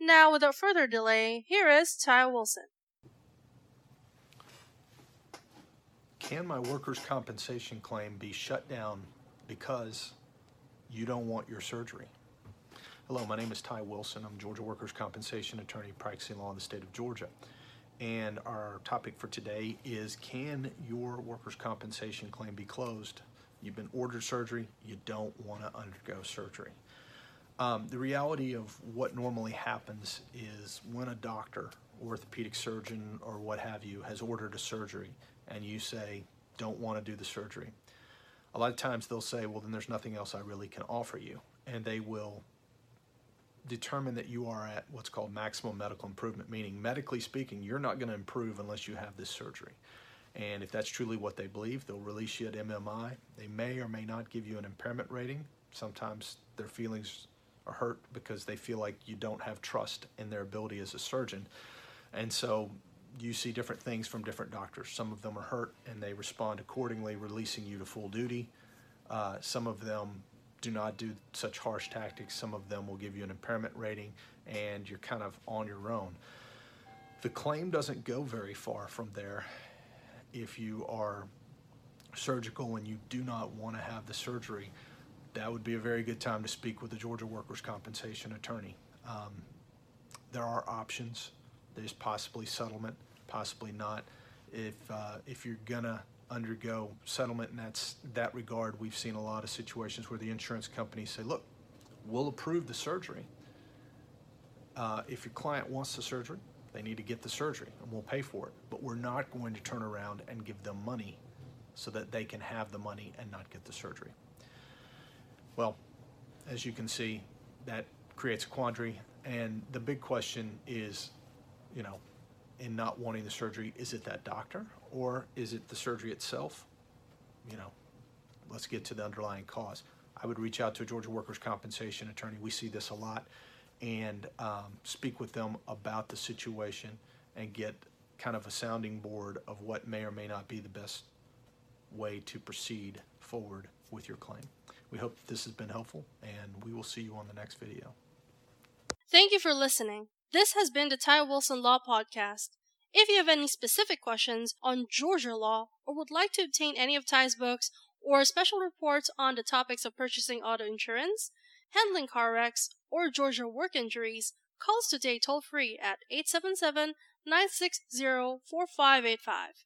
Now, without further delay, here is Ty Wilson. Can my workers' compensation claim be shut down because you don't want your surgery? Hello, my name is Ty Wilson. I'm Georgia workers' compensation attorney practicing law in the state of Georgia. And our topic for today is can your workers' compensation claim be closed? You've been ordered surgery, you don't want to undergo surgery. Um, the reality of what normally happens is when a doctor, orthopedic surgeon, or what have you has ordered a surgery and you say, don't want to do the surgery, a lot of times they'll say, well, then there's nothing else I really can offer you. And they will determine that you are at what's called maximum medical improvement, meaning medically speaking, you're not going to improve unless you have this surgery. And if that's truly what they believe, they'll release you at MMI. They may or may not give you an impairment rating. Sometimes their feelings are hurt because they feel like you don't have trust in their ability as a surgeon. And so you see different things from different doctors. Some of them are hurt and they respond accordingly, releasing you to full duty. Uh, some of them do not do such harsh tactics. Some of them will give you an impairment rating and you're kind of on your own. The claim doesn't go very far from there if you are surgical and you do not want to have the surgery that would be a very good time to speak with the Georgia Workers' Compensation attorney. Um, there are options. There's possibly settlement, possibly not. If uh, if you're gonna undergo settlement in that that regard, we've seen a lot of situations where the insurance companies say, "Look, we'll approve the surgery. Uh, if your client wants the surgery, they need to get the surgery, and we'll pay for it. But we're not going to turn around and give them money so that they can have the money and not get the surgery." Well, as you can see, that creates a quandary. And the big question is, you know, in not wanting the surgery, is it that doctor or is it the surgery itself? You know, let's get to the underlying cause. I would reach out to a Georgia workers' compensation attorney. We see this a lot and um, speak with them about the situation and get kind of a sounding board of what may or may not be the best way to proceed forward with your claim. We hope this has been helpful, and we will see you on the next video. Thank you for listening. This has been the Ty Wilson Law Podcast. If you have any specific questions on Georgia law or would like to obtain any of Ty's books or special reports on the topics of purchasing auto insurance, handling car wrecks, or Georgia work injuries, call us today toll free at 877 960 4585.